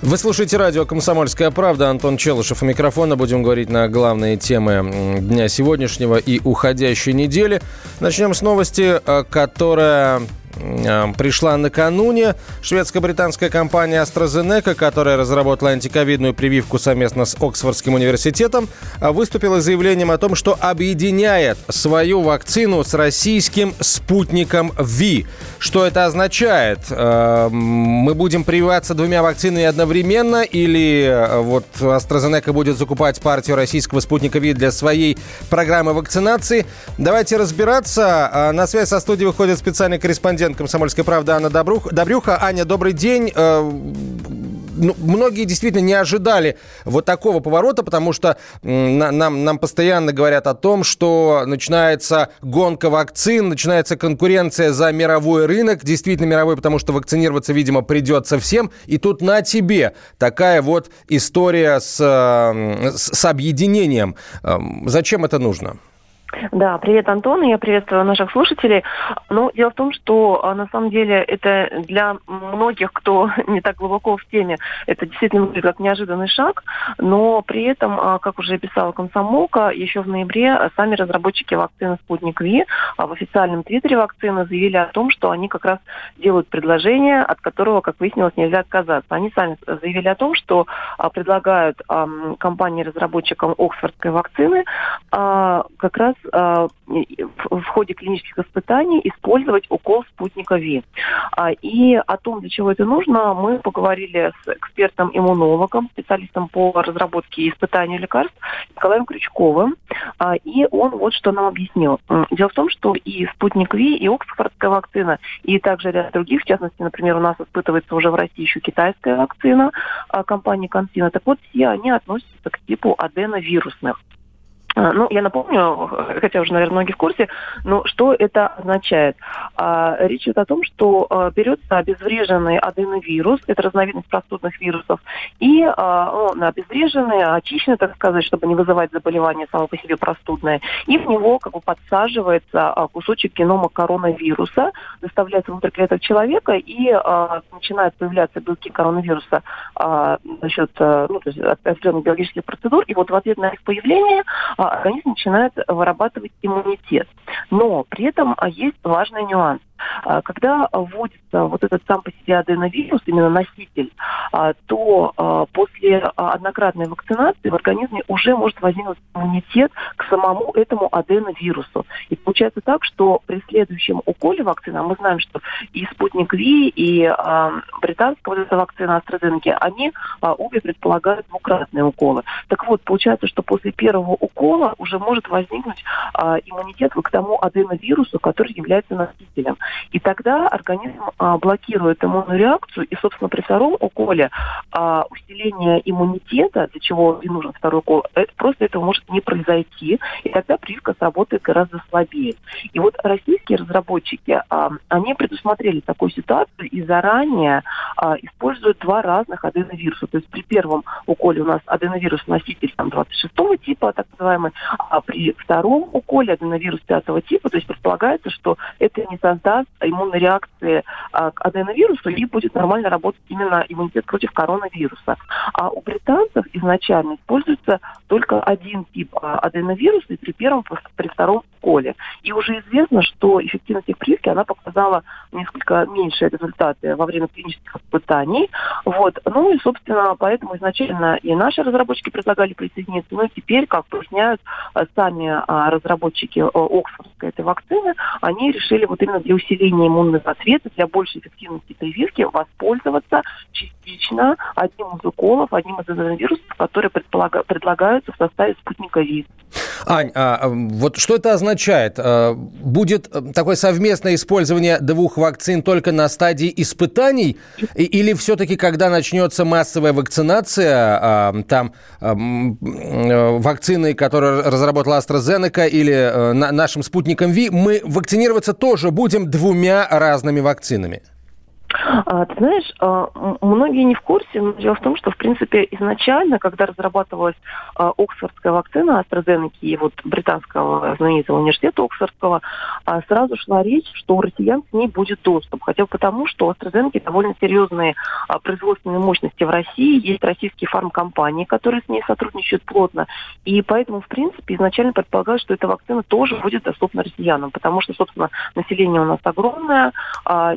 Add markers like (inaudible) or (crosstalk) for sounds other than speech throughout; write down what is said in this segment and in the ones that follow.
Вы слушаете радио «Комсомольская правда». Антон Челышев у микрофона. Будем говорить на главные темы дня сегодняшнего и уходящей недели. Начнем с новости, э, которая пришла накануне. Шведско-британская компания AstraZeneca, которая разработала антиковидную прививку совместно с Оксфордским университетом, а, выступила заявлением о том, что объединяет свою вакцину с российским спутником Ви. Что это означает? Э, Мы будем прививаться двумя вакцинами одновременно или э, вот AstraZeneca будет закупать партию российского спутника Ви для своей программы вакцинации? Давайте разбираться. А, На связь со студией выходит специальный корреспондент «Комсомольской правды» Анна Добрух- Добрюха. Аня, добрый день. Э, ну, многие действительно не ожидали вот такого поворота, потому что нам, нам постоянно говорят о том, что начинается гонка вакцин, начинается конкуренция за мировой рынок, действительно мировой, потому что вакцинироваться, видимо, придется всем. И тут на тебе такая вот история с, э, с, объединением. Эм, Зачем это нужно? Да, привет, Антон, я приветствую наших слушателей. Ну, дело в том, что а, на самом деле это для многих, кто (laughs) не так глубоко в теме, это действительно выглядит как неожиданный шаг, но при этом, а, как уже писала Комсомолка, еще в ноябре сами разработчики вакцины «Спутник Ви» а, в официальном твиттере вакцины заявили о том, что они как раз делают предложение, от которого, как выяснилось, нельзя отказаться. Они сами заявили о том, что предлагают ам, компании-разработчикам Оксфордской вакцины как раз и- в ходе клинических испытаний использовать укол спутника ВИ. А, И о том, для чего это нужно, мы поговорили с экспертом-иммунологом, специалистом по разработке и испытанию лекарств Николаем Крючковым. А, И он вот что нам объяснил. Дело в том, что и спутник ВИ, и Оксфордская вакцина, и также ряд других, в частности, например, у нас испытывается уже в России еще китайская вакцина а, компании Консина. Так вот, все они относятся к типу аденовирусных. А, Ну, я напомню, хотя уже, наверное, многие в курсе, но что это означает? А, Речь идет о том, что а, берется обезвреженный аденовирус, это разновидность простудных вирусов, и он обезвреженный, очищенный, так сказать, чтобы не вызывать заболевание само по себе простудное, и в него как бы подсаживается кусочек генома коронавируса, доставляется внутрь клеток человека, и начинают появляться белки коронавируса за счет ну, то есть определенных биологических процедур, и вот в ответ на их появление организм начинает вырабатывать иммунитет. Но при этом а, есть важный нюанс. А, Когда вводится вот этот сам по себе аденовирус, именно носитель, а, то а, после однократной вакцинации в организме уже может возникнуть иммунитет к самому этому аденовирусу. И получается так, что при следующем уколе вакцины, а мы знаем, что и спутник Ви, и британская вот эта вакцина AstraZeneca, они обе предполагают двукратные уколы. Так вот, получается, что после первого укола уже может возникнуть иммунитет к тому аденовирусу, который является носителем. И тогда организм а, блокирует иммунную реакцию, и, собственно, при втором уколе а, усиление иммунитета, для чего и нужен второй укол, это, просто этого может не произойти, и тогда прививка сработает гораздо слабее. И вот российские разработчики, а, они предусмотрели такую ситуацию и заранее а, используют два разных аденовируса. То есть при первом уколе у нас аденовирус-носитель там, 26 типа, так называемый, а при втором уколе аденовирус 5 типа, то есть предполагается, что это не создаст иммунной реакции а, к аденовирусу и будет нормально работать именно иммунитет против коронавируса. А у британцев изначально используется только один тип а, аденовируса и при первом, при втором уколе. И уже известно, что эффективность их прививки, она показала несколько меньшие результаты во время клинических испытаний. Вот. Ну и, собственно, поэтому изначально и наши разработчики предлагали присоединиться, но теперь, как поясняют а, сами а, разработчики а, Оксфордской этой вакцины, они решили вот именно для усиления иммунного ответа, для большей эффективности прививки воспользоваться частично одним из уколов, одним из аденовирусов, которые предполага- предлагаются в составе спутника ВИЗ. Ань, а вот что это означает? А, будет такое совместное использование двух вакцин только на стадии испытаний? Или все-таки, когда начнется массовая вакцинация, а, там вакцины, которые разработала AstraZeneca или э, нашим спутником Ви, мы вакцинироваться тоже будем двумя разными вакцинами? А, ты знаешь, а, многие не в курсе, но дело в том, что, в принципе, изначально, когда разрабатывалась а, Оксфордская вакцина AstraZeneca и вот британского знаменитого университета Оксфордского, сразу шла речь, что у россиян к ней будет доступ. Хотя бы потому, что у AstraZeneca довольно серьезные производственные мощности в России, есть российские фармкомпании, которые с ней сотрудничают плотно, и поэтому, в принципе, изначально предполагалось, что эта вакцина тоже будет доступна россиянам, потому что, собственно, население у нас огромное,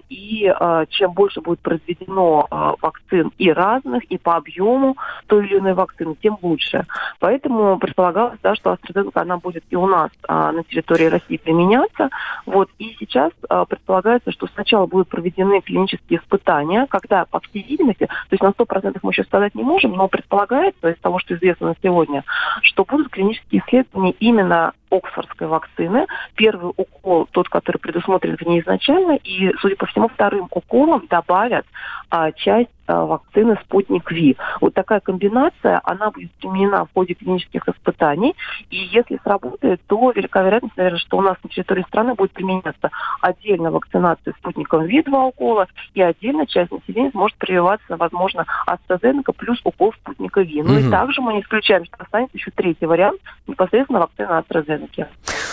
и чем больше будет произведено э, вакцин и разных, и по объему той или иной вакцины, тем лучше. Поэтому предполагалось, да, что AstraZeneca она будет и у нас э, на территории России применяться. Вот. И сейчас э, предполагается, что сначала будут проведены клинические испытания, когда, по всей видимости, то есть на 100% мы еще сказать не можем, но предполагается, из того, что известно на сегодня, что будут клинические исследования именно Оксфордской вакцины. Первый укол, тот, который предусмотрен в ней изначально, и, судя по всему, вторым уколом добавят а, часть вакцины «Спутник Ви». Вот такая комбинация, она будет применена в ходе клинических испытаний, и если сработает, то велика вероятность, наверное, что у нас на территории страны будет применяться отдельно вакцинация «Спутником Ви» два укола, и отдельно часть населения сможет прививаться, возможно, AstraZeneca плюс укол «Спутника Ви». Ну угу. и также мы не исключаем, что останется еще третий вариант, непосредственно вакцина AstraZeneca.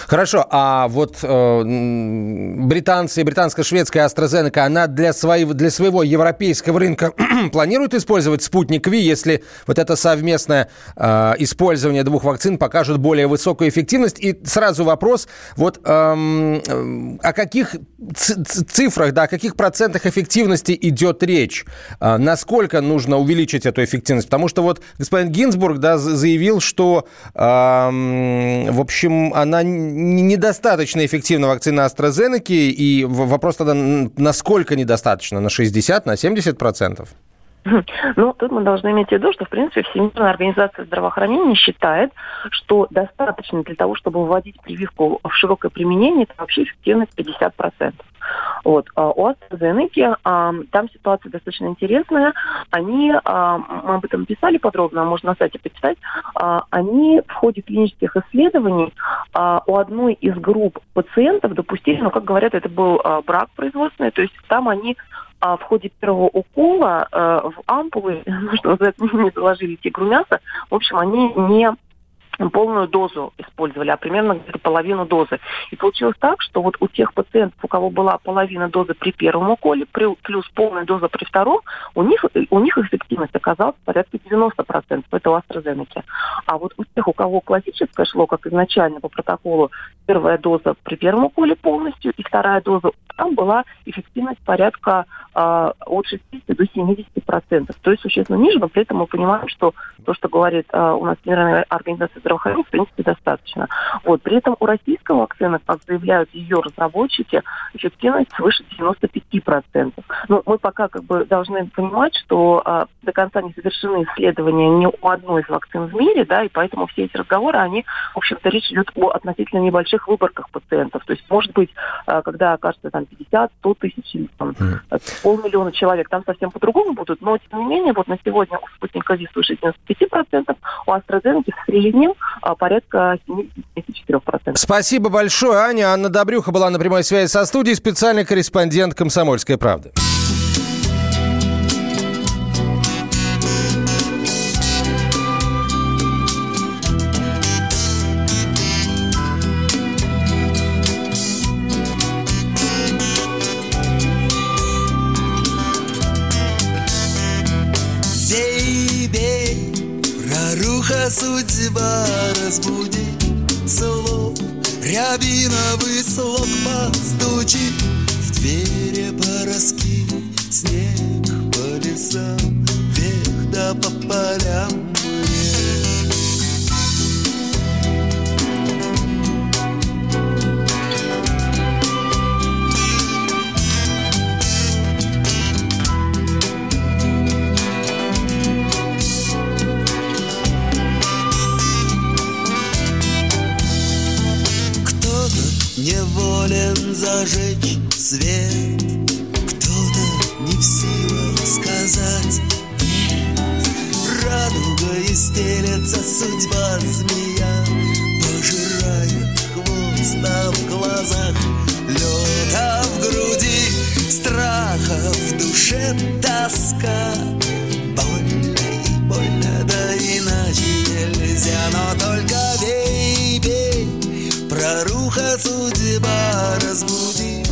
Хорошо, а вот э, британцы, британско-шведская AstraZeneca, она для, своего, для своего европейского рынка (clears throat) планирует использовать спутник Ви, если вот это совместное э, использование двух вакцин покажет более высокую эффективность? И сразу вопрос, вот эм, о каких цифрах, да, о каких процентах эффективности идет речь? Э, насколько нужно увеличить эту эффективность? Потому что вот господин Гинзбург да, заявил, что, э, в общем, она недостаточно эффективна вакцина AstraZeneca, и вопрос тогда, насколько недостаточно? На 60, на 70 процентов? Ну, тут мы должны иметь в виду, что, в принципе, Всемирная организация здравоохранения считает, что достаточно для того, чтобы вводить прививку в широкое применение, это вообще эффективность 50%. Вот. А у AstraZeneca а, там ситуация достаточно интересная. Они, а, мы об этом писали подробно, можно на сайте почитать, они в ходе клинических исследований у одной из групп пациентов допустили, ну, как говорят, это был брак производственный, то есть там они а в ходе первого укола э, в ампулы, (laughs) что называется, (laughs) не заложили тигру мяса. В общем, они не полную дозу использовали, а примерно где-то половину дозы. И получилось так, что вот у тех пациентов, у кого была половина дозы при первом уколе, плюс полная доза при втором, у них, у них эффективность оказалась порядка 90%, это у AstraZeneca. А вот у тех, у кого классическое шло, как изначально по протоколу, первая доза при первом уколе полностью и вторая доза, там была эффективность порядка э, от 60 до 70%. То есть существенно ниже, но при этом мы понимаем, что то, что говорит э, у нас Всемирная организация здравоохранения, в принципе, достаточно. Вот. При этом у российской вакцины, как заявляют ее разработчики, эффективность свыше 95%. Но мы пока как бы должны понимать, что э, до конца не завершены исследования ни у одной из вакцин в мире, да, и поэтому все эти разговоры, они, в общем-то, речь идет о относительно небольших выборках пациентов. То есть, может быть, э, когда окажется там 50, 100 тысяч или там, mm. полмиллиона человек, там совсем по-другому будут, но, тем не менее, вот на сегодня у спутника ВИ свыше 95%, у AstraZeneca в среднем а, порядка 74%. Спасибо большое, Аня. Анна Добрюха была на прямой связи со студией, специальный корреспондент «Комсомольской правды». Судьба разбудит слов Рябиновый слог постучит В двери пороски Снег по лесам Вверх да по волен зажечь свет. Кто-то не в силах сказать. Нет Радугой стелется судьба змея Пожирает хвост, а в глазах. Лед А в груди страха, в душе тоска. Больно и больно, да иначе нельзя. Но только бей, бей, проруха судьба разбуди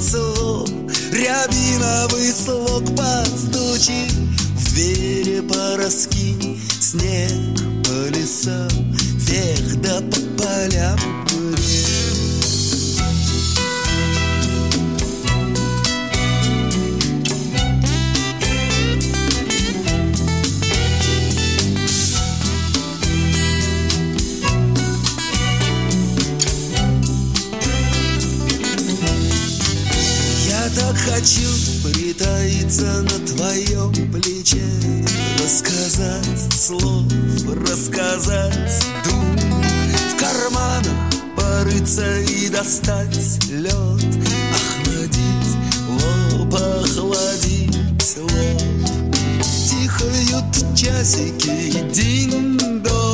Слом, рябиновый слог подстучи В двери пороски, снег по лесам. Вверх да по полям притаиться на твоем плече Рассказать слов, рассказать дум В карманах порыться и достать лед. Охладить лоб, охладить лоб. Тихо бьют часики, динь-дон Да